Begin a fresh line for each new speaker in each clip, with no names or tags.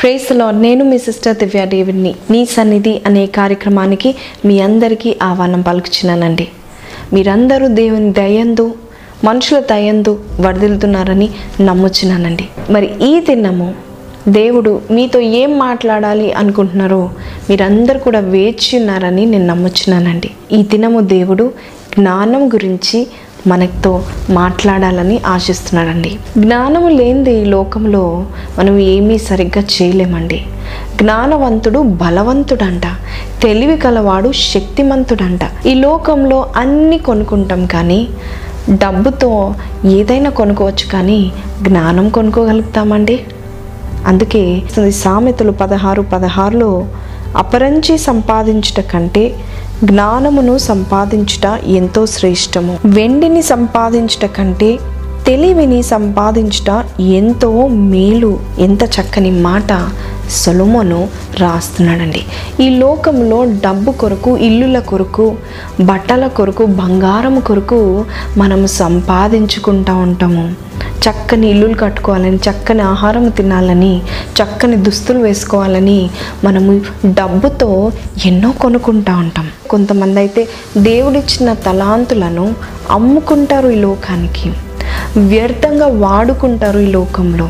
ప్రేస్లో నేను మీ సిస్టర్ దివ్య డేవిడ్ని నీ సన్నిధి అనే కార్యక్రమానికి మీ అందరికీ ఆహ్వానం పలుకుచున్నానండి. మీరందరూ దేవుని దయందు మనుషుల దయందు వరదిల్తున్నారని నమ్ముచున్నానండి. మరి ఈ దినము దేవుడు మీతో ఏం మాట్లాడాలి అనుకుంటున్నారో మీరందరూ కూడా వేచి ఉన్నారని నేను నమ్ముచున్నానండి. ఈ దినము దేవుడు జ్ఞానం గురించి మనతో మాట్లాడాలని ఆశిస్తున్నాడండి. జ్ఞానము లేనిది ఈ లోకంలో మనం ఏమీ సరిగ్గా చేయలేమండి. జ్ఞానవంతుడు బలవంతుడంట. తెలివి కలవాడు శక్తిమంతుడంట. ఈ లోకంలో అన్నీ కొనుక్కుంటాం కానీ డబ్బుతో ఏదైనా కొనుక్కోవచ్చు కానీ జ్ఞానం కొనుక్కోగలుగుతామండి. అందుకే సామెతలు పదహారు పదహారులో అపరంచి సంపాదించుట కంటే జ్ఞానమును సంపాదించుట ఎంతో శ్రేష్టము. వెండిని సంపాదించుట కంటే తెలివిని సంపాదించుట ఎంతో మేలు. ఎంత చక్కని మాట. సొలొమోను రాస్తున్నాడండి. ఈ లోకంలో డబ్బు కొరకు ఇల్లుల కొరకు బట్టల కొరకు బంగారం కొరకు మనము సంపాదించుకుంటూ ఉంటాము. చక్కని ఇల్లులు కట్టుకోవాలని చక్కని ఆహారం తినాలని చక్కని దుస్తులు వేసుకోవాలని మనము డబ్బుతో ఎన్నో కొనుక్కుంటూ ఉంటాం. కొంతమంది అయితే దేవుడిచ్చిన తలాంతులను అమ్ముకుంటారు ఈ లోకానికి. వ్యర్థంగా వాడుకుంటారు ఈ లోకంలో.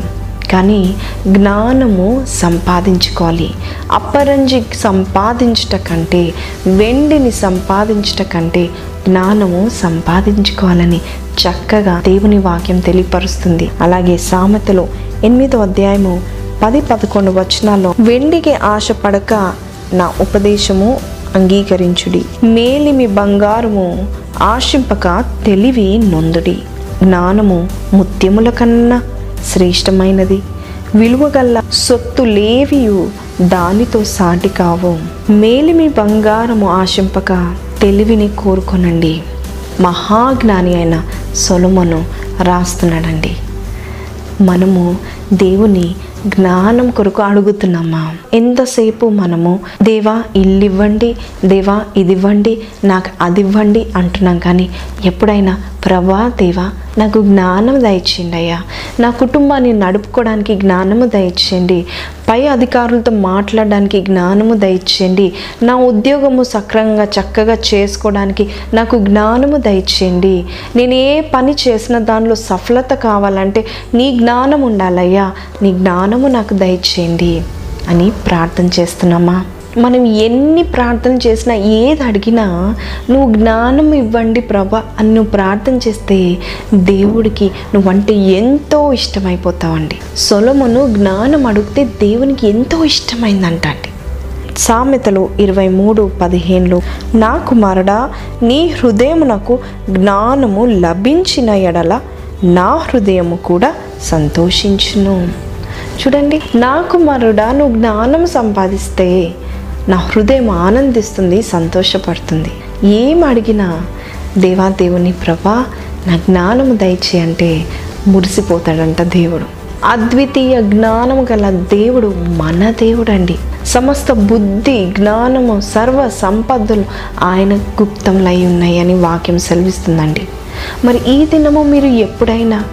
కానీ జ్ఞానము సంపాదించుకోవాలి. అపరంజి సంపాదించుట కంటే వెండిని సంపాదించుట కంటే జ్ఞానము సంపాదించుకోవాలని చక్కగా దేవుని వాక్యం తెలియపరుస్తుంది. అలాగే సామెతలో ఎనిమిదో అధ్యాయము పది పదకొండు వచనాల్లో వెండికి ఆశపడక నా ఉపదేశము అంగీకరించుడి. మేలిమి బంగారము ఆశింపక తెలివి నొందుడి. జ్ఞానము ముత్యముల కన్నా శ్రేష్టమైనది. విలువగల్ల సొత్తు లేవియు దానితో సాటి కావు. మేలిమి బంగారము ఆశింపక తెలివిని కోరుకొనండి. మహాజ్ఞాని అయిన సొలమును రాస్తున్నాడండి. మనము దేవుని జ్ఞానం కొరకు అడుగుతున్నామా? ఎంతసేపు మనము దేవా ఇల్లు ఇవ్వండి దేవా ఇది ఇవ్వండి నాకు అది ఇవ్వండి అంటున్నాం కానీ ఎప్పుడైనా ప్రభా దేవా నాకు జ్ఞానం దయచేయండి అయ్యా. నా కుటుంబాన్ని నడుపుకోవడానికి జ్ఞానము దయచేయండి. పై అధికారులతో మాట్లాడడానికి జ్ఞానము దయచేయండి. నా ఉద్యోగము సక్రమంగా చక్కగా చేసుకోవడానికి నాకు జ్ఞానము దయచేయండి. నేను ఏ పని చేసిన దానిలో సఫలత కావాలంటే నీ జ్ఞానం ఉండాలయ్యా. నీ జ్ఞానము నాకు దయచేయండి అని ప్రార్థన చేస్తున్నామా? మనం ఎన్ని ప్రార్థన చేసినా ఏది అడిగినా నువ్వు జ్ఞానం ఇవ్వండి ప్రభా అని నువ్వు ప్రార్థన చేస్తే దేవుడికి నువ్వంటే ఎంతో ఇష్టమైపోతావండి. సొలమును జ్ఞానం అడిగితే దేవునికి ఎంతో ఇష్టమైందంట అండి సామెతలు ఇరవై మూడు పదిహేనులో నా కుమారుడా నీ హృదయమునకు జ్ఞానము లభించిన ఎడల నా హృదయము కూడా సంతోషించును. చూడండి నా కుమారుడా నువ్వు జ్ఞానం సంపాదిస్తే నా హృదయం ఆనందిస్తుంది సంతోషపడుతుంది. ఏం అడిగినా దేవా దేవుని ప్రభా నా జ్ఞానము దయచి అంటే మురిసిపోతాడంట దేవుడు. అద్వితీయ జ్ఞానము గల దేవుడు మన దేవుడండి. సమస్త బుద్ధి జ్ఞానము సర్వ సంపదలు ఆయన గుప్తంలై ఉన్నాయని వాక్యం సెలవిస్తుందండి. మరి ఈ దినము మీరు ఎప్పుడైనా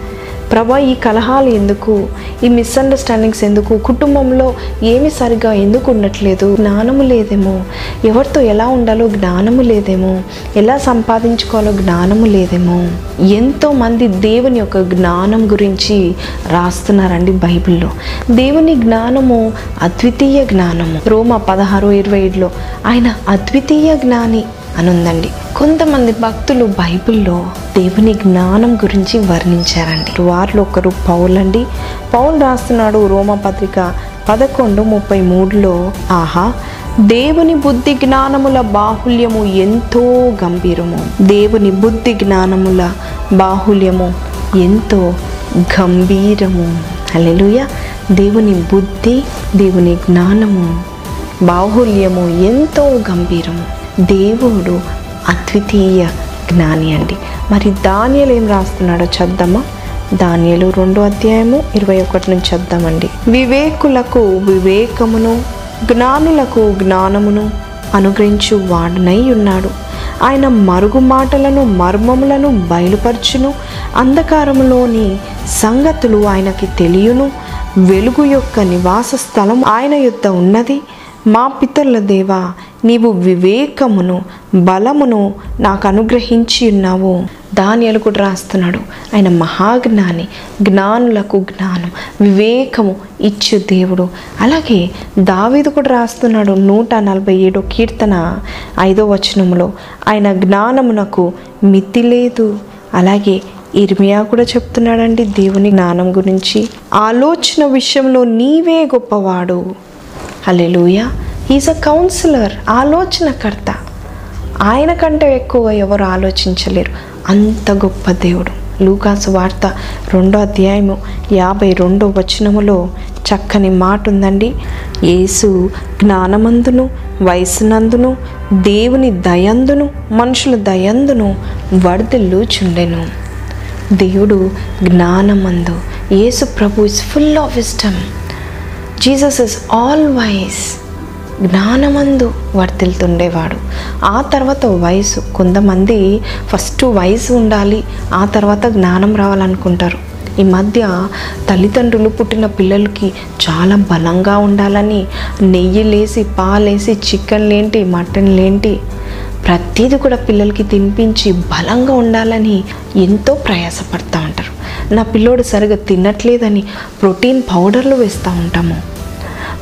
ప్రభా ఈ కలహాలు ఎందుకు? ఈ మిస్అండర్స్టాండింగ్స్ ఎందుకు? కుటుంబంలో ఏమి సరిగా ఎందుకు ఉండట్లేదు? జ్ఞానము లేదేమో. ఎవరితో ఎలా ఉండాలో జ్ఞానము లేదేమో. ఎలా సంపాదించుకోవాలో జ్ఞానము లేదేమో. ఎంతో మంది దేవుని యొక్క జ్ఞానం గురించి రాస్తున్నారండి బైబిల్లో. దేవుని జ్ఞానము అద్వితీయ జ్ఞానము. రోమ పదహారు ఇరవై ఏడులో ఆయన అద్వితీయ జ్ఞాని అని ఉందండి కొంతమంది భక్తులు బైబిల్లో దేవుని జ్ఞానం గురించి వర్ణించారండి. వారిలో ఒకరు పౌల్ అండి పౌల్ రాస్తున్నాడు రోమపత్రిక పదకొండు ముప్పై మూడులో ఆహా దేవుని బుద్ధి జ్ఞానముల బాహుల్యము ఎంతో గంభీరము. దేవుని బుద్ధి జ్ఞానముల బాహుల్యము ఎంతో గంభీరము. అలెలుయ దేవుని బుద్ధి దేవుని జ్ఞానము బాహుల్యము ఎంతో గంభీరము. దేవుడు అద్వితీయ జ్ఞాని అండి. మరి దానియలు ఏం రాస్తున్నాడో చద్దామా? దానియలు రెండో అధ్యాయము ఇరవై ఒకటి నుంచి చద్దామండి. వివేకులకు వివేకమును జ్ఞానులకు జ్ఞానమును అనుగ్రహించు వాడునై ఉన్నాడు. ఆయన మరుగు మాటలను మర్మములను బయలుపరచును. అంధకారములోని సంగతులు ఆయనకి తెలియను. వెలుగు యొక్క నివాస స్థలం ఆయన యుద్ధ ఉన్నది. మా పితరుల దేవా నీవు వివేకమును బలమును నాకు అనుగ్రహించి ఉన్నావు. దానియలు కూడా రాస్తున్నాడు. ఆయన మహాజ్ఞాని జ్ఞానులకు జ్ఞానం వివేకము ఇచ్చు దేవుడు. అలాగే దావీదు కూడా రాస్తున్నాడు నూట నలభై ఏడో కీర్తన ఐదో వచనంలో ఆయన జ్ఞానమునకు మితి లేదు. అలాగే ఇర్మియా కూడా చెప్తున్నాడండి దేవుని జ్ఞానం గురించి. ఆలోచన విషయంలో నీవే గొప్పవాడు. హలెలూయ ఈజ్ అ కౌన్సిలర్ ఆలోచనకర్త. ఆయన కంటే ఎక్కువ ఎవరు ఆలోచించలేరు. అంత గొప్ప దేవుడు. లూకాసు వార్త రెండో అధ్యాయము యాభై రెండో వచనములో చక్కని మాట ఉందండి యేసు జ్ఞానమందును వయసునందును దేవుని దయందును మనుషుల దయందును వర్ధిల్లుచుండెను దేవుడు జ్ఞానమందు. యేసు ప్రభు is full of wisdom Jesus is all wise జ్ఞానమందు వర్తిల్తుండేవాడు ఆ తర్వాత వయసు కొంతమంది ఫస్ట్ వయసు ఉండాలి ఆ తర్వాత జ్ఞానం రావాలనుకుంటారు. ఈ మధ్య తల్లిదండ్రులు పుట్టిన పిల్లలకి చాలా బలంగా ఉండాలని నెయ్యి లేసి పాలేసి చికెన్లేంటి మటన్లేంటి ప్రతిదీ కూడా పిల్లలకి తినిపించి బలంగా ఉండాలని ఎంతో ప్రయాసపడతా ఉంటారు. నా పిల్లోడు సరిగా తినట్లేదని ప్రోటీన్ పౌడర్లు వేస్తూ ఉంటాము.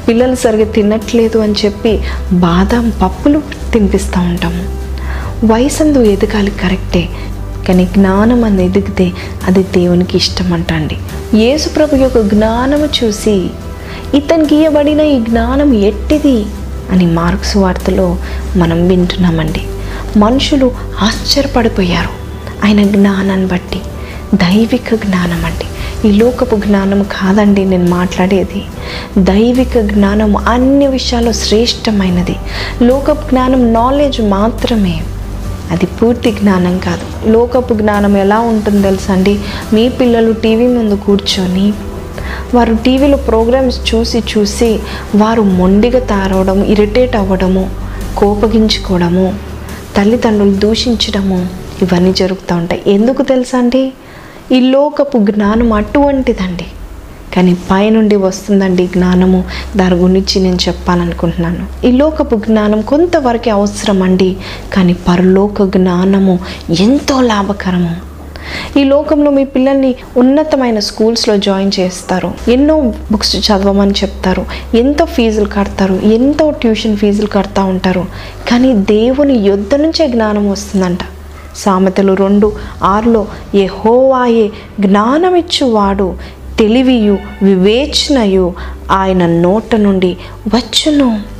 పిల్లలు సరిగా తినట్లేదు అని చెప్పి బాదం పప్పులు తినిపిస్తూ ఉంటాము. వయసందు ఎదగాలి కరెక్టే కానీ జ్ఞానం అని ఎదిగితే అది దేవునికి ఇష్టం అంటండి. యేసుప్రభు యొక్క జ్ఞానము చూసి ఇతనికి ఇవ్వబడిన ఈ జ్ఞానం ఎట్టిది అని మార్క్స్ వార్తలో మనం వింటున్నామండి. మనుషులు ఆశ్చర్యపడిపోయారు. ఆయన జ్ఞానాన్ని బట్టి దైవిక జ్ఞానం అండి ఈ లోకపు జ్ఞానం కాదండి నేను మాట్లాడేది. దైవిక జ్ఞానం అన్ని విషయాల్లో శ్రేష్టమైనది. లోకపు జ్ఞానం నాలెడ్జ్ మాత్రమే. అది పూర్తి జ్ఞానం కాదు. లోకపు జ్ఞానం ఎలా ఉంటుందో తెలుసండి? మీ పిల్లలు టీవీ ముందు కూర్చొని వారు టీవీలో ప్రోగ్రామ్స్ చూసి చూసి వారు మొండిగా తారవడం ఇరిటేట్ అవ్వడము కోపగించుకోవడము తల్లిదండ్రులు దూషించడము ఇవన్నీ జరుగుతూ ఉంటాయి. ఎందుకు తెలుసా అండి ఈ లోకపు జ్ఞానం అటువంటిదండి. కానీ పైనుండి వస్తుందండి జ్ఞానము. దాని గురించి నేను చెప్పాలనుకుంటున్నాను. ఈ లోకపు జ్ఞానం కొంతవరకే అవసరం అండి కానీ పరలోక జ్ఞానము ఎంతో లాభకరము. ఈ లోకంలో మీ పిల్లల్ని ఉన్నతమైన స్కూల్స్లో జాయిన్ చేస్తారు. ఎన్నో బుక్స్ చదవమని చెప్తారు. ఎంతో ఫీజులు కడతారు. ఎంతో ట్యూషన్ ఫీజులు కడతా ఉంటారు. కానీ దేవుని యుద్ధ నుంచే జ్ఞానం వస్తుందంట. సామెతలు రెండు ఆరులో ఏ హోవాయే జ్ఞానమిచ్చువాడు తెలివియు వివేచనయు ఆయన నోట నుండి వచ్చును.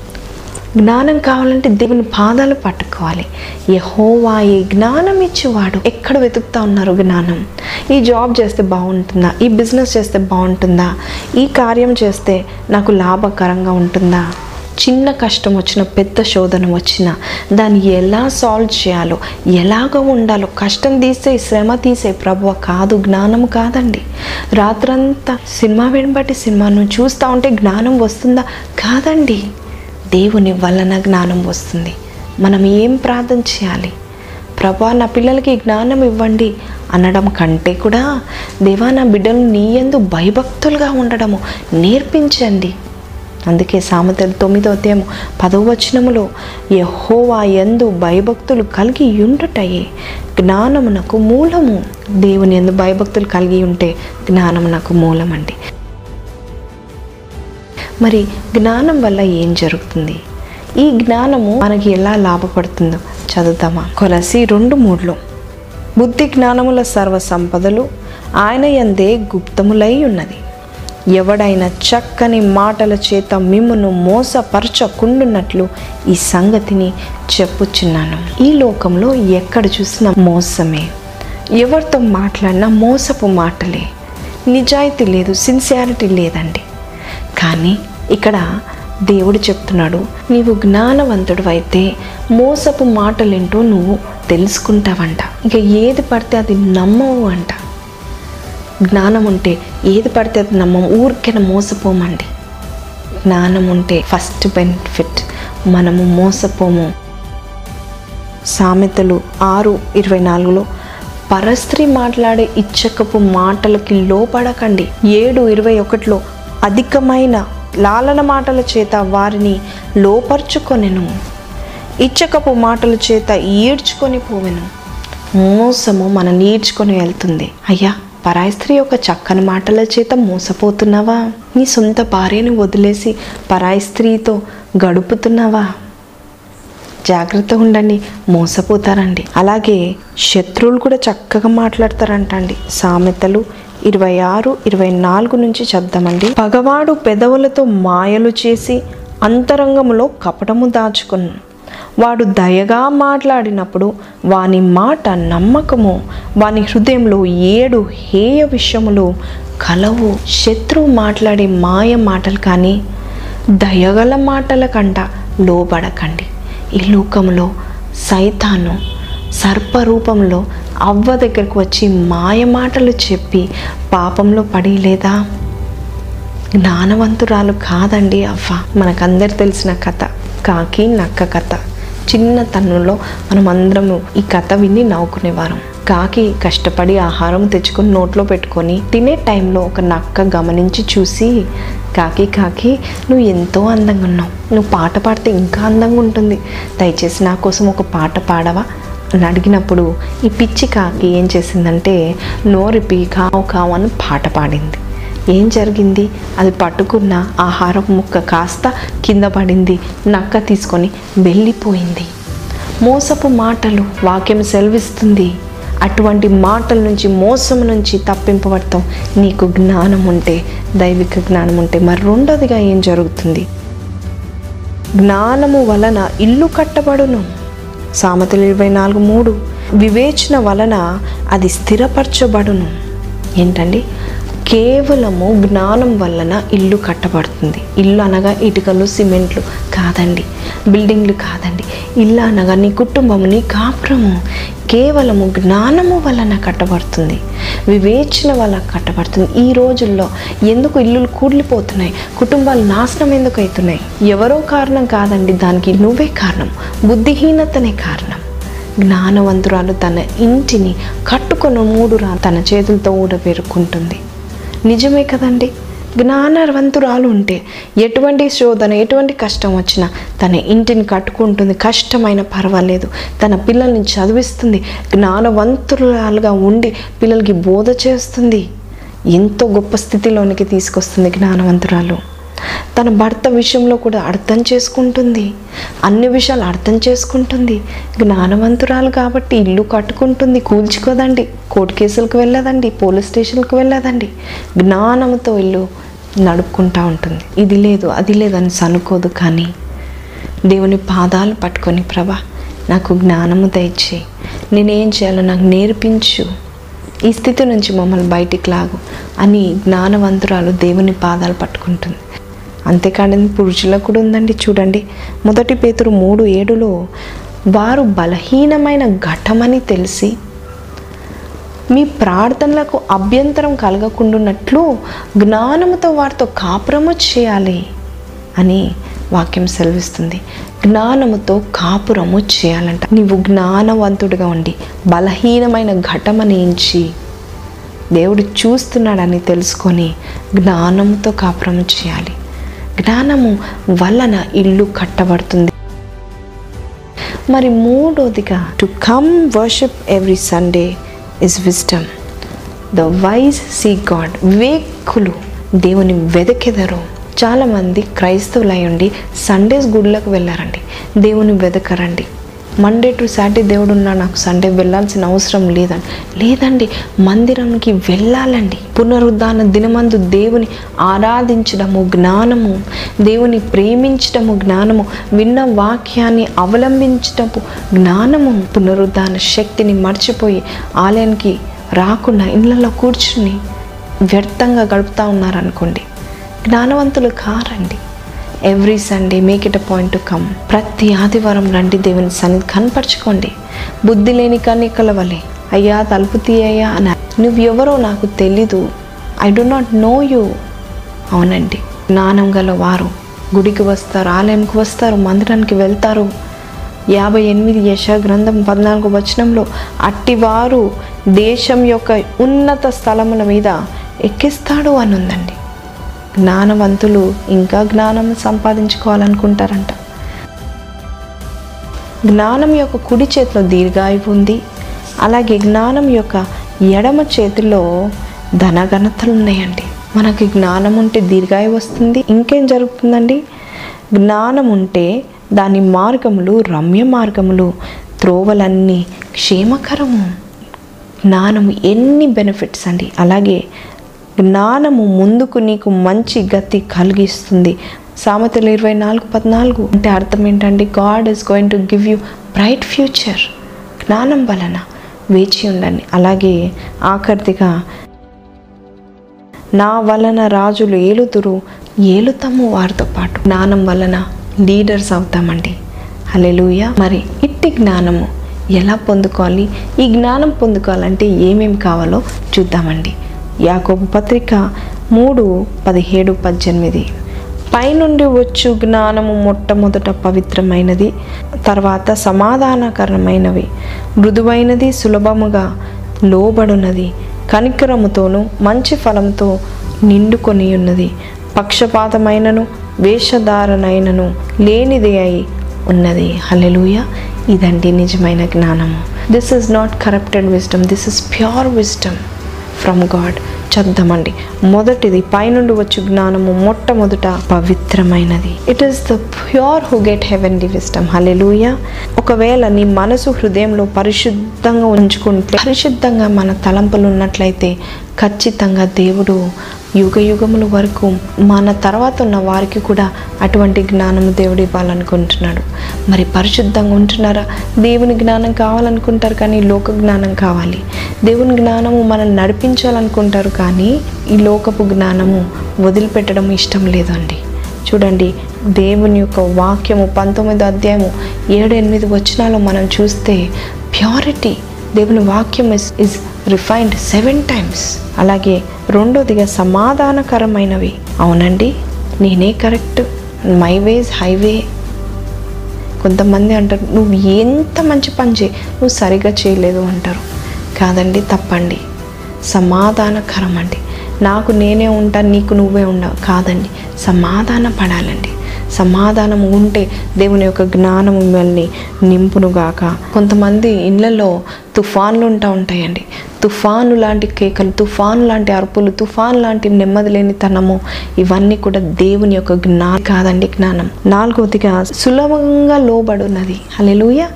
జ్ఞానం కావాలంటే దేవుని పాదాలు పట్టుకోవాలి. యహోవాయే జ్ఞానం ఇచ్చేవాడు ఎక్కడ వెతుకుతా ఉన్నారు జ్ఞానం? ఈ జాబ్ చేస్తే బాగుంటుందా? ఈ బిజినెస్ చేస్తే బాగుంటుందా? ఈ కార్యం చేస్తే నాకు లాభకరంగా ఉంటుందా? చిన్న కష్టం వచ్చిన పెద్ద శోధన వచ్చిన దాన్ని ఎలా సాల్వ్ చేయాలో ఎలాగ ఉండాలో కష్టం తీసే శ్రమ తీసే ప్రభువ కాదు జ్ఞానం కాదండి. రాత్రంతా సినిమా వెంబటి సినిమాను చూస్తూ ఉంటే జ్ఞానం వస్తుందా? కాదండి. దేవుని వలన జ్ఞానం వస్తుంది. మనం ఏం ప్రార్థన చేయాలి? ప్రభా నా పిల్లలకి జ్ఞానం ఇవ్వండి అనడం కంటే కూడా దేవా నా బిడ్డలు నీ ఎందు భయభక్తులుగా ఉండడము నేర్పించండి. అందుకే సామెతలు తొమ్మిదో తేము పదవ వచనములో యహోవా యందు భయభక్తులు కలిగి ఉండుటయే. జ్ఞానమునకు మూలము. దేవుని యందు భయభక్తులు కలిగి ఉంటే జ్ఞానమునకు మూలమండి. మరి జ్ఞానం వల్ల ఏం జరుగుతుంది? ఈ జ్ఞానము మనకి ఎలా లాభపడుతుందో చదువుతామా కొలసి రెండు మూడులో. బుద్ధి జ్ఞానముల సర్వ సంపదలు ఆయన యందే గుప్తములై ఉన్నది. ఎవడైనా చక్కని మాటల చేత మిమ్మును మోసపరచకుండున్నట్లు ఈ సంగతిని చెప్పుచున్నాను. ఈ లోకంలో ఎక్కడ చూసినా మోసమే. ఎవరితో మాట్లాడినా మోసపు మాటలే. నిజాయితీ లేదు సిన్సియారిటీ లేదండి. కానీ ఇక్కడ దేవుడు చెప్తున్నాడు నీవు జ్ఞానవంతుడు అయితే మోసపు మాటలేంటో నువ్వు తెలుసుకుంటావంట. ఇంకా ఏది పడితే అది నమ్మవు అంట. జ్ఞానం ఉంటే ఏది పడితే అది నమ్మం ఊరికైనా మోసపోమండి. జ్ఞానం ఉంటే ఫస్ట్ బెనిఫిట్ మనము మోసపోము. సామెతలు ఆరు ఇరవై నాలుగులో పరస్త్రీ మాట్లాడే ఇచ్చకపు మాటలకి లోపడకండి. ఏడు ఇరవై ఒకటిలో అధికమైన లాలన మాటల చేత వారిని లోపరుచుకొనెను. ఇచ్చకపు మాటల చేత ఈడ్చుకొని పోవెను. మోసము మనం ఈడ్చుకొని వెళ్తుంది. అయ్యా పరాయి స్త్రీ యొక్క చక్కని మాటల చేత మోసపోతున్నావా? నీ సొంత భార్యను వదిలేసి పరాయి స్త్రీతో గడుపుతున్నావా? జాగ్రత్తగా ఉండండి మోసపోతారండి. అలాగే శత్రువులు కూడా చక్కగా మాట్లాడతారంట అండి సామెతలు ఇరవై ఆరు ఇరవై నాలుగు నుంచి చద్దామండి పగవాడు పెదవులతో మాయలు చేసి అంతరంగంలో కపటము దాచుకున్నాను వాడు దయగా మాట్లాడినప్పుడు వాని మాట నమ్మకము. వాని హృదయంలో ఏడు హేయ విషయములు కలవు శత్రువు మాట్లాడే మాయ మాటలు కానీ దయగల మాటల కంట లోబడకండి. ఈ లోకంలో సైతాను సర్పరూపంలో అవ్వ దగ్గరకు వచ్చి మాయ మాటలు చెప్పి పాపంలో పడి లేదా? జ్ఞానవంతురాలు కాదండి అవ్వ. మనకందరు తెలిసిన కథ కాకి నక్క కథ. చిన్న తన్నులో మనం అందరము ఈ కథ విని నవ్వుకునేవారం. కాకి కష్టపడి ఆహారం తెచ్చుకొని నోట్లో పెట్టుకొని తినే టైంలో ఒక నక్క గమనించి చూసి కాకి కాకి నువ్వు ఎంతో అందంగా ఉన్నావు. నువ్వు పాట పాడితే ఇంకా అందంగా ఉంటుంది. దయచేసి నా కోసం ఒక పాట పాడవా? అని అడిగినప్పుడు ఈ పిచ్చి కాకి ఏం చేసిందంటే నోరిపి కావు కావు అని పాట పాడింది. ఏం జరిగింది? అది పట్టుకున్న ఆహారం ముక్క కాస్త కింద పడింది. నక్క తీసుకొని వెళ్ళిపోయింది. మోసపు మాటలు వాక్యం సెలవిస్తుంది. అటువంటి మాటల నుంచి మోసం నుంచి తప్పింపబడతాం. నీకు జ్ఞానం ఉంటే దైవిక జ్ఞానం ఉంటే మరి రెండోదిగా ఏం జరుగుతుంది? జ్ఞానము వలన ఇల్లు కట్టబడును. సామెతలు ఇరవై నాలుగు మూడు. వివేచన వలన అది స్థిరపరచబడును. ఏంటండి? కేవలము జ్ఞానం వలన ఇల్లు కట్టబడుతుంది. ఇల్లు అనగా ఇటుకలు సిమెంట్లు కాదండి. బిల్డింగ్లు కాదండి. ఇల్లు అనగా నీ కుటుంబము నీ కాపురము. కేవలము జ్ఞానము వలన కట్టబడుతుంది. వివేచన వల్ల కట్టబడుతుంది. ఈ రోజుల్లో ఎందుకు ఇల్లులు కూలిపోతున్నాయి? కుటుంబాలు నాశనం ఎందుకు అవుతున్నాయి ఎవరో కారణం కాదండి. దానికి నువ్వే కారణం. బుద్ధిహీనతనే కారణం. జ్ఞానవంతురాలు తన ఇంటిని కట్టుకున్న మూడు రా తన చేతులతో ఊడబెరుకుంటుంది. నిజమే కదండి. జ్ఞానవంతురాలు ఉంటే ఎటువంటి శోధన ఎటువంటి కష్టం వచ్చినా తన ఇంటిని కట్టుకుంటుంది. కష్టమైన పర్వాలేదు. తన పిల్లల్ని చదివిస్తుంది. జ్ఞానవంతురాలుగా ఉండి పిల్లలకి బోధ చేస్తుంది. ఎంతో గొప్ప స్థితిలోనికి తీసుకొస్తుంది జ్ఞానవంతురాలు. తన భర్త విషయంలో కూడా అర్థం చేసుకుంటుంది. అన్ని విషయాలు అర్థం చేసుకుంటుంది. జ్ఞానవంతురాలు కాబట్టి ఇల్లు కట్టుకుంటుంది. కూల్చుకోదండి. కోర్టు కేసులకు వెళ్ళదండి. పోలీస్ స్టేషన్కి వెళ్ళదండి. జ్ఞానంతో ఇల్లు నడుపుకుంటూ ఉంటుంది. ఇది లేదు అది లేదని సనుకోదు కానీ దేవుని పాదాలు పట్టుకొని ప్రభా నాకు జ్ఞానము దయచేయి. నేనేం చేయాలో నాకు నేర్పించు. ఈ స్థితి నుంచి మమ్మల్ని బయటికి లాగు అని జ్ఞానవంతురాలు దేవుని పాదాలు పట్టుకుంటుంది. అంతేకాని పురుషులకు కూడా ఉందండి. చూడండి మొదటి పేతురు మూడు ఏడులో వారు బలహీనమైన ఘటమని తెలిసి మీ ప్రార్థనలకు అభ్యంతరం కలగకుండాన్నట్లు జ్ఞానముతో వారితో కాపురము చేయాలి అని వాక్యం సెలవిస్తుంది. జ్ఞానముతో కాపురము చేయాలంట. నీవు జ్ఞానవంతుడిగా ఉండి బలహీనమైన ఘటమనించి దేవుడు చూస్తున్నాడని తెలుసుకొని జ్ఞానంతో కాపురము చేయాలి. జ్ఞానము వలన ఇల్లు కట్టబడుతుంది. మరి మూడోదిగా to come worship every Sunday is wisdom the wise seek God వివేకులు దేవుని వెదకెదరు. చాలామంది క్రైస్తవులు అయి ఉండి సండేస్ గుళ్ళకు వెళ్ళారండి. దేవుని వెదకరండి. మండే టు సాటర్డే దేవుడు ఉన్నా నాకు సండే వెళ్ళాల్సిన అవసరం లేదండి. లేదండి మందిరంకి వెళ్ళాలండి. పునరుద్ధాన దినమందు దేవుని ఆరాధించడము జ్ఞానము దేవుని ప్రేమించడము జ్ఞానము విన్న వాక్యాన్ని అవలంబించటము జ్ఞానము పునరుద్ధాన శక్తిని మర్చిపోయి ఆలయానికి రాకుండా ఇళ్ళలో కూర్చుని వ్యర్థంగా గడుపుతూ ఉన్నారనుకోండి జ్ఞానవంతులు కారండి. Every Sunday make it a point to come ప్రతి ఆదివారం రండి దేవుని సన్నిధి కనపరచుకోండి. బుద్ధి లేని కానీ కలవలే. అయ్యా తలుపు తీయ్యా అని నువ్వెవరో నాకు తెలీదు. I do not know you అవునండి. జ్ఞానం గల వారు. గుడికి వస్తారు ఆలయంకి వస్తారు మందిరానికి వెళ్తారు. యాభై ఎనిమిది యశ గ్రంథం పద్నాలుగు వచనంలో అట్టివారు దేశం యొక్క ఉన్నత స్థలముల మీద ఎక్కిస్తాడు అని ఉందండి. జ్ఞానవంతులు ఇంకా జ్ఞానం సంపాదించుకోవాలనుకుంటారంట. జ్ఞానం యొక్క కుడి చేతిలో దీర్ఘాయువు ఉంది. అలాగే జ్ఞానం యొక్క ఎడమ చేతిలో ధనఘనతలు ఉన్నాయండి మనకి జ్ఞానం ఉంటే దీర్ఘాయువు వస్తుంది. ఇంకేం జరుగుతుందండి? జ్ఞానం ఉంటే దాని మార్గములు రమ్య మార్గములు త్రోవలన్నీ క్షేమకరము. జ్ఞానము ఎన్ని బెనిఫిట్స్ అండి? అలాగే జ్ఞానము ముందుకు నీకు మంచి గతి కలిగిస్తుంది. సామెతలు ఇరవై నాలుగు పద్నాలుగు. అంటే అర్థం ఏంటంటే God is going to give you bright future జ్ఞానం వలన వేచి ఉండండి. అలాగే ఆఖరిదిగా నా వలన రాజులు ఏలుతురు ఏలుతాము వారితో పాటు. జ్ఞానం వలన లీడర్స్ అవుతామండి. అలెలుయ మరి ఇట్టి జ్ఞానము ఎలా పొందుకోవాలి? ఈ జ్ఞానం పొందుకోవాలంటే ఏమేమి కావాలో చూద్దామండి. యాకోబు పత్రిక మూడు పదిహేడు పద్దెనిమిది. పైనుండి వచ్చు జ్ఞానము మొట్టమొదట పవిత్రమైనది తర్వాత సమాధానకరమైనవి మృదువైనది సులభముగా లోబడున్నది కనికరముతోనూ మంచి ఫలంతో నిండుకొని ఉన్నది పక్షపాతమైనను వేషధారణైనను లేనిది అయి ఉన్నది. హలెలుయ ఇదండి నిజమైన జ్ఞానము. This is not corrupted wisdom this is pure wisdom from God చద్దామండి. మొదటిది పైనుండి వచ్చు జ్ఞానము మొట్టమొదట పవిత్రమైనది. It is the pure who get heavenly wisdom hallelujah ఒకవేళ నీ మనసు హృదయంలో పరిశుద్ధంగా ఉంచుకుంటే పరిశుద్ధంగా మన తలంపులు ఉన్నట్లయితే ఖచ్చితంగా దేవుడు యుగ యుగముల వరకు మన తర్వాత ఉన్న వారికి కూడా అటువంటి జ్ఞానము దేవుడు ఇవ్వాలనుకుంటున్నాడు. మరి పరిశుద్ధంగా ఉంటున్నారా? దేవుని జ్ఞానం కావాలనుకుంటారు కానీ లోక జ్ఞానం కావాలి. దేవుని జ్ఞానము మనల్ని నడిపించాలనుకుంటారు కానీ ఈ లోకపు జ్ఞానము వదిలిపెట్టడం ఇష్టం లేదండి. చూడండి దేవుని యొక్క వాక్యము పంతొమ్మిదో అధ్యాయము ఏడు ఎనిమిది వచనాలు మనం చూస్తే ప్యూరిటీ దేవుని వాక్యం is is refined seven times అలాగే రెండోదిగా సమాధానకరమైనవి. అవునండి నేనే కరెక్ట్ మై వేస్ హైవే కొంతమంది అంటారు నువ్వు ఎంత మంచి పని చేయి నువ్వు సరిగా చేయలేదు అంటారు. కాదండి తప్పండి. సమాధానకరం అండి నాకు నేనే ఉంటాను నీకు నువ్వే ఉండవు. కాదండి సమాధాన పడాలండి సమాధానం ఉంటే దేవుని యొక్క జ్ఞానం మిమ్మల్ని నింపునుగాక. కొంతమంది ఇళ్ళల్లో తుఫాన్లు ఉంటా ఉంటాయండి. తుఫాను లాంటి కేకలు తుఫాను లాంటి అరుపులు తుఫాను లాంటి నెమ్మది లేని తనము ఇవన్నీ కూడా దేవుని యొక్క జ్ఞానం కాదండి జ్ఞానం. నాలుగవదిగా సులభంగా లోబడున్నది. అలెలుయ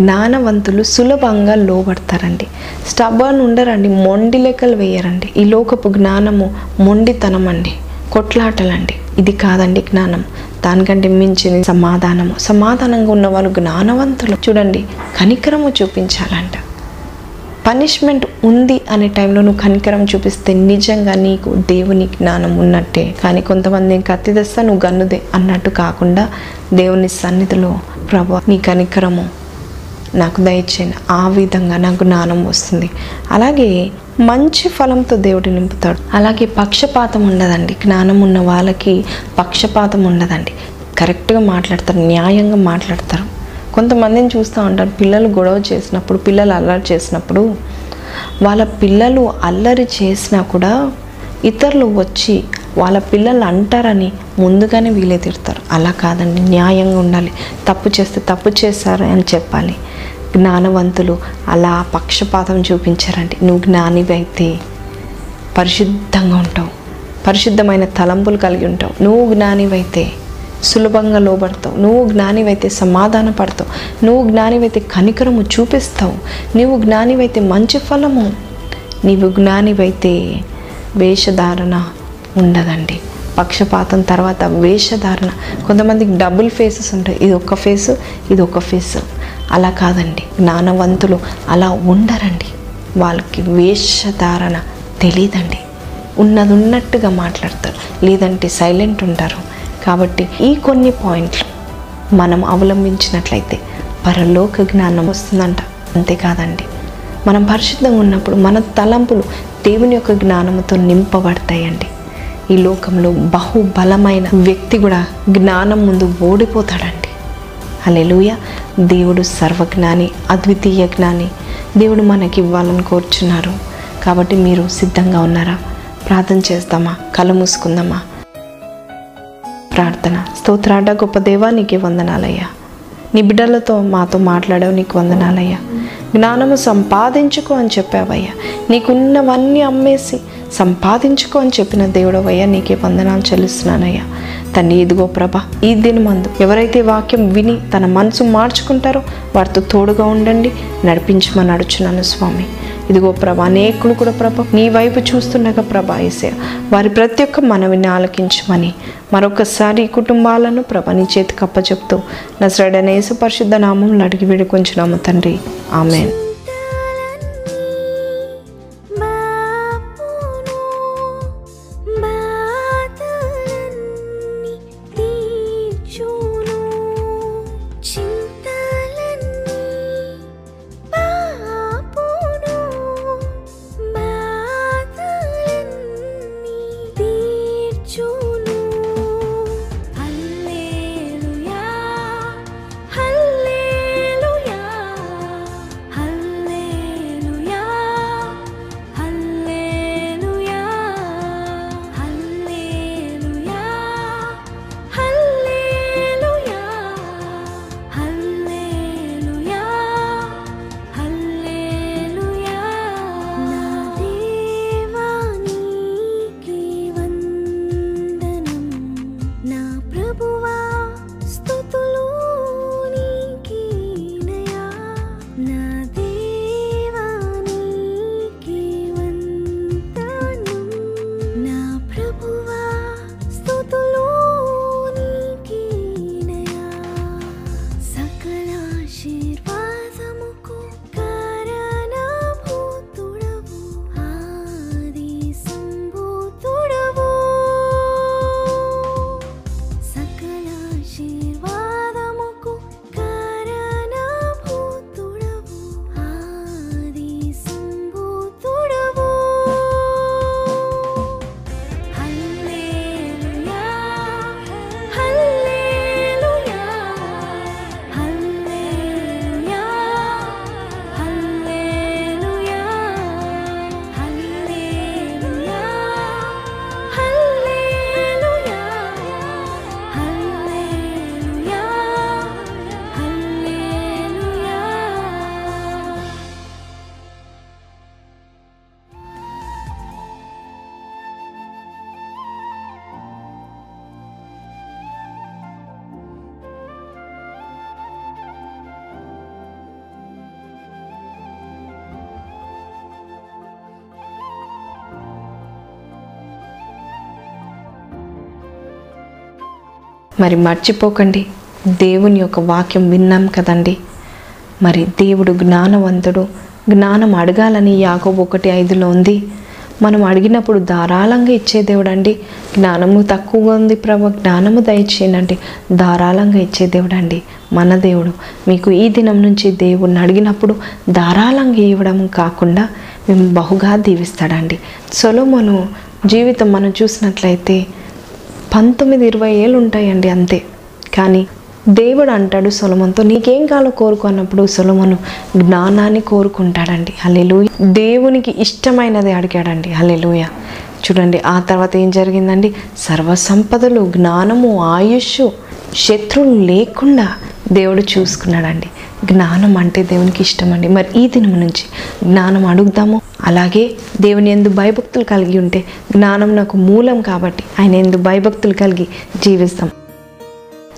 జ్ఞానవంతులు సులభంగా లోబడతారండి. స్టబర్న్ ఉండరండి మొండి లెక్కలు వేయరండి. ఈ లోకపు జ్ఞానము మొండితనం అండి కొట్లాటలండి. ఇది కాదండి జ్ఞానం. దానికంటే మించిన సమాధానము. సమాధానంగా ఉన్న వాళ్ళు జ్ఞానవంతులు. చూడండి కనికరము చూపించాలంట. పనిష్మెంట్ ఉంది అనే టైంలో నువ్వు కనికరం చూపిస్తే నిజంగా నీకు దేవుని జ్ఞానం ఉన్నట్టే. కానీ కొంతమంది కత్తి తెస్తా నువ్వు గన్నుదే అన్నట్టు కాకుండా దేవుని సన్నిధిలో ప్రభు నీ కనికరము నాకు దయచేయండి. ఆ విధంగా నాకు జ్ఞానం వస్తుంది. అలాగే మంచి ఫలంతో దేవుడు నింపుతాడు. అలాగే పక్షపాతం ఉండదండి. జ్ఞానం ఉన్న వాళ్ళకి పక్షపాతం ఉండదండి. కరెక్ట్గా మాట్లాడతారు న్యాయంగా మాట్లాడతారు. కొంతమందిని చూస్తూ ఉంటారు పిల్లలు గొడవ చేసినప్పుడు పిల్లలు అల్లరి చేసినప్పుడు వాళ్ళ పిల్లలు అల్లరి చేసినా కూడా ఇతరులు వచ్చి వాళ్ళ పిల్లలు అంటారని ముందుగానే వీలే తిడతారు అలా కాదండి న్యాయంగా ఉండాలి. తప్పు చేస్తే తప్పు చేశారు అని చెప్పాలి. జ్ఞానవంతులు అలా పక్షపాతం చూపించారండి నువ్వు జ్ఞానివైతే పరిశుద్ధంగా ఉంటావు. పరిశుద్ధమైన తలంపులు కలిగి ఉంటావు. నువ్వు జ్ఞానివైతే సులభంగా లోబడతావు. నువ్వు జ్ఞానివైతే సమాధాన పడతావు. నువ్వు జ్ఞానివైతే కనికరము చూపిస్తావు. నువ్వు జ్ఞానివైతే మంచి ఫలము. నీవు జ్ఞానివైతే వేషధారణ ఉండదండి. పక్షపాతం తర్వాత వేషధారణ. కొంతమందికి డబుల్ ఫేసెస్ ఉంటాయి. ఇది ఒక ఫేసు ఇది ఒక ఫేసు అలా కాదండి. జ్ఞానవంతులు అలా ఉండరండి. వాళ్ళకి వేషధారణ తెలియదండి ఉన్నది ఉన్నట్టుగా మాట్లాడతారు. లేదంటే సైలెంట్ ఉంటారు. కాబట్టి ఈ కొన్ని పాయింట్లు మనం అవలంబించినట్లయితే పరలోక జ్ఞానం వస్తుందంట. అంతేకాదండి. మనం పరిశుద్ధంగా ఉన్నప్పుడు మన తలంపులు దేవుని యొక్క జ్ఞానంతో నింపబడతాయండి. ఈ లోకంలో బహుబలమైన వ్యక్తి కూడా జ్ఞానం ముందు ఓడిపోతాడండి. అలెలుయ దేవుడు సర్వజ్ఞాని అద్వితీయ జ్ఞాని. దేవుడు మనకి ఇవ్వాలని కోరుచున్నారు. కాబట్టి మీరు సిద్ధంగా ఉన్నారా? ప్రార్థన చేస్తామా? కళ్ళు మూసుకుందామా? ప్రార్థన. స్తోత్రాడ గొప్ప దేవా నీకే వందనాలయ్యా. నీ బిడ్డలతో మాతో మాట్లాడావు నీకు వందనాలయ్యా. జ్ఞానము సంపాదించుకో అని చెప్పావయ్యా. నీకున్నవన్నీ అమ్మేసి సంపాదించుకో అని చెప్పిన దేవుడవయ్యా నీకే వందనాలు చెల్లిస్తున్నానయ్యా. తండ్రి ఇదిగో ప్రభ ఈ దినమందు ఎవరైతే వాక్యం విని తన మనసు మార్చుకుంటారో వారితో తోడుగా ఉండండి నడిపించమని అడుచున్నాను స్వామి. ఇదిగో ప్రభ అనేకులు కూడా ప్రభ నీ వైపు చూస్తుండగా ప్రభా ఏసే వారి ప్రతి ఒక్క మనవిని ఆలకించమని మరొకసారి ఈ కుటుంబాలను ప్రభ నీ చేతికి అప్పచెప్తూ నసరడనే పరిశుద్ధ నామంలో అడిగి వేడుకొంచున్నాము తండ్రి. ఆమెన్. మరి మర్చిపోకండి. దేవుని యొక్క వాక్యం విన్నాం కదండి. మరి దేవుడు జ్ఞానవంతుడు. జ్ఞానం అడగాలని యాకోబు ఒకటి ఐదులో ఉంది. మనం అడిగినప్పుడు ధారాళంగా ఇచ్చే దేవుడండి. జ్ఞానము తక్కువగా ఉంది ప్రభు. జ్ఞానము దయచేయండి. ధారాళంగా ఇచ్చే దేవుడండి. మన దేవుడు. మీకు ఈ దినం నుంచి దేవుణ్ణి అడిగినప్పుడు ధారాళంగా ఇవ్వడం కాకుండా మేము బహుగా దీవిస్తాడండి. సొలోమోను జీవితం మనం చూసినట్లయితే పంతొమ్మిది ఇరవై ఏళ్ళు ఉంటాయండి అంతే. కానీ దేవుడు అంటాడు సొలమన్తో నీకేం కాలో కోరుకు అన్నప్పుడు సొలమను జ్ఞానాన్ని కోరుకుంటాడండి. హల్లెలూయ. దేవునికి ఇష్టమైనది అడిగాడండి. హల్లెలూయ. చూడండి ఆ తర్వాత ఏం జరిగిందండి? సర్వసంపదలు జ్ఞానము ఆయుష్ శత్రువులు లేకుండా దేవుడు చూసుకున్నాడండి. జ్ఞానం అంటే దేవునికి ఇష్టం అండి మరి ఈ దినం నుంచి జ్ఞానం అడుగుదాము. అలాగే దేవుని ఎందు భయభక్తులు కలిగి ఉంటే జ్ఞానం నాకు మూలం కాబట్టి ఆయన ఎందు భయభక్తులు కలిగి జీవిస్తాం.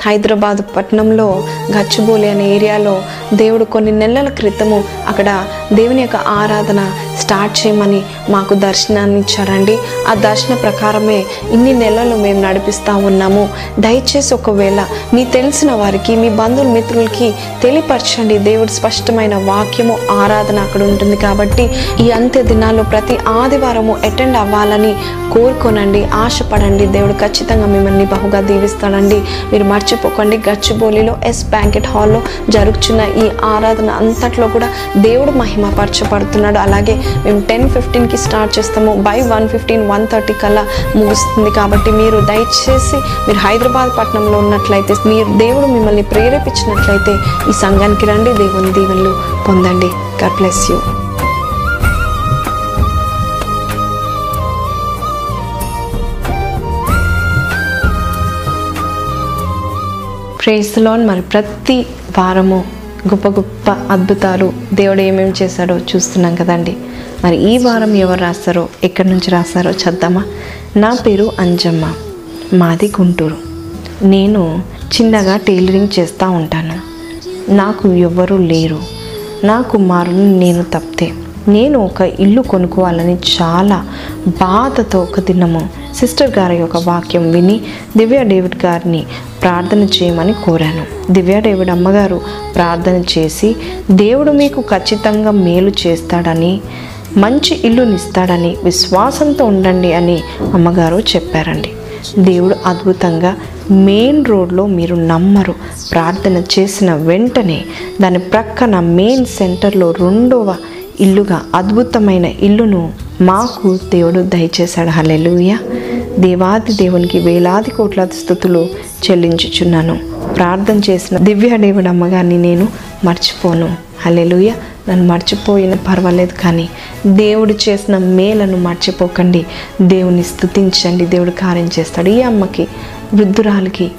హైదరాబాద్ పట్టణంలో గచ్చిబౌలి అనే ఏరియాలో దేవుడు కొన్ని నెలల క్రితము అక్కడ దేవుని యొక్క ఆరాధన స్టార్ట్ చేయమని మాకు దర్శనాన్ని ఇచ్చారండి. ఆ దర్శన ప్రకారమే ఇన్ని నెలలు మేము నడిపిస్తూ ఉన్నాము. దయచేసి ఒకవేళ మీ తెలిసిన వారికి మీ బంధువుల మిత్రులకి తెలియపరచండి. దేవుడు స్పష్టమైన వాక్యము ఆరాధన అక్కడ ఉంటుంది కాబట్టి ఈ అంత్య దినాల్లో ప్రతి ఆదివారము అటెండ్ అవ్వాలని కోరుకోనండి. ఆశపడండి. దేవుడు ఖచ్చితంగా మిమ్మల్ని బహుగా దీవిస్తాడండి. మీరు మర్చిపోకండి. గచ్చిబౌలిలో ఎస్ బ్యాంకెట్ హాల్లో జరుగుతున్న ఈ ఆరాధన అంతట్లో కూడా దేవుడు మహిమపరచబడుతున్నాడు. అలాగే మేము టెన్ ఫిఫ్టీన్కి స్టార్ట్ చేస్తాము. By one fifteen one thirty కల్లా ముగుస్తుంది కాబట్టి మీరు దయచేసి మీరు హైదరాబాద్ పట్టణంలో ఉన్నట్లయితే మీరు దేవుడు మిమ్మల్ని ప్రేరేపించినట్లయితే ఈ సంఘానికి రండి దేవుని దీవెనలు పొందండి. గాడ్ బ్లెస్ యూ ప్రేస్లోన్ మరి ప్రతి వారము గొప్ప గొప్ప అద్భుతాలు దేవుడు ఏమేమి చేశాడో చూస్తున్నాం కదండి. మరి ఈ వారం ఎవరు రాస్తారో ఎక్కడి నుంచి రాస్తారో చద్దామా? నా పేరు అంజమ్మ మాది గుంటూరు. నేను చిన్నగా టైలరింగ్ చేస్తూ ఉంటాను. నాకు ఎవ్వరూ లేరు. నా కుమారుని నేను తప్పితే. నేను ఒక ఇల్లు కొనుక్కోవాలని చాలా బాధతో ఒక దినము సిస్టర్ గారి యొక్క వాక్యం విని దివ్య డేవిడ్ గారిని ప్రార్థన చేయమని కోరాను. దివ్య డేవిడ్ అమ్మగారు ప్రార్థన చేసి దేవుడు మీకు ఖచ్చితంగా మేలు చేస్తాడని మంచి ఇల్లునిస్తాడని విశ్వాసంతో ఉండండి అని అమ్మగారు చెప్పారండి. దేవుడు అద్భుతంగా మెయిన్ రోడ్లో మీరు నమ్మరు. ప్రార్థన చేసిన వెంటనే దాని ప్రక్కన మెయిన్ సెంటర్లో రెండవ ఇల్లుగా అద్భుతమైన ఇల్లును మాకు దేవుడు దయచేశాడు. హలెలుయా దేవాది దేవునికి వేలాది కోట్ల స్థుతులు చెల్లించుచున్నాను. ప్రార్థన చేసిన దివ్య దేవుడు అమ్మగారిని నేను మర్చిపోను. అల్లెలుయ నన్ను మర్చిపోయిన పర్వాలేదు కానీ దేవుడు చేసిన మేలను మర్చిపోకండి. దేవుని స్థుతించండి. దేవుడు కార్యం చేస్తాడు. ఈ అమ్మకి వృద్ధురాలికి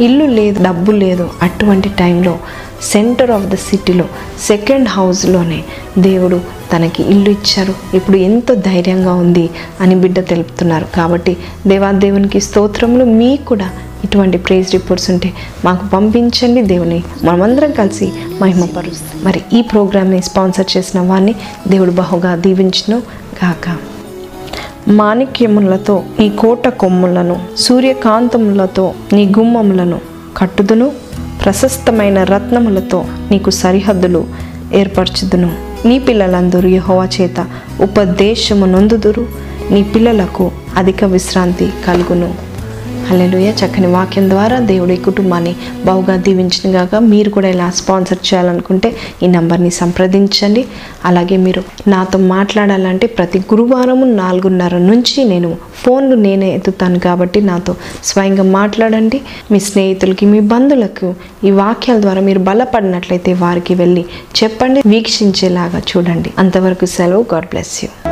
ఇల్లు లేదు డబ్బు లేదు అటువంటి టైంలో సెంటర్ ఆఫ్ ద సిటీలో సెకండ్ హౌస్లోనే దేవుడు తనకి ఇల్లు ఇచ్చారు. ఇప్పుడు ఎంతో ధైర్యంగా ఉంది అని బిడ్డ తెలుపుతున్నారు. కాబట్టి దేవాదేవునికి స్తోత్రములు మీకు కూడా ఇటువంటి ప్రేజ్ రిపోర్ట్స్ ఉంటే మాకు పంపించండి దేవుని. మనమందరం కలిసి మహిమపరుస్తాం. మరి ఈ ప్రోగ్రామ్ని స్పాన్సర్ చేసిన వారిని దేవుడు బహుగా దీవించును గాక. మాణిక్యములతో నీ కోట కొమ్ములను సూర్యకాంతములతో నీ గుమ్మములను కట్టుదును. ప్రశస్తమైన రత్నములతో నీకు సరిహద్దులు ఏర్పరచుదును. నీ పిల్లలందరూ యహోవా చేత ఉపదేశము నొందుదురు. నీ పిల్లలకు అధిక విశ్రాంతి కలుగును. హల్లెలూయా. చక్కని వాక్యం ద్వారా దేవుడి కుటుంబాన్ని బావుగా దీవించిన గాక మీరు కూడా ఇలా స్పాన్సర్ చేయాలనుకుంటే ఈ నంబర్ని సంప్రదించండి. అలాగే మీరు నాతో మాట్లాడాలంటే ప్రతి గురువారము నాలుగున్నర నుంచి నేను ఫోన్లు నేనే ఎత్తుతాను కాబట్టి నాతో స్వయంగా మాట్లాడండి. మీ స్నేహితులకి మీ బంధువులకు ఈ వాక్యాల ద్వారా మీరు బలపడినట్లయితే వారికి వెళ్ళి చెప్పండి వీక్షించేలాగా చూడండి. అంతవరకు సెలవు. God bless you.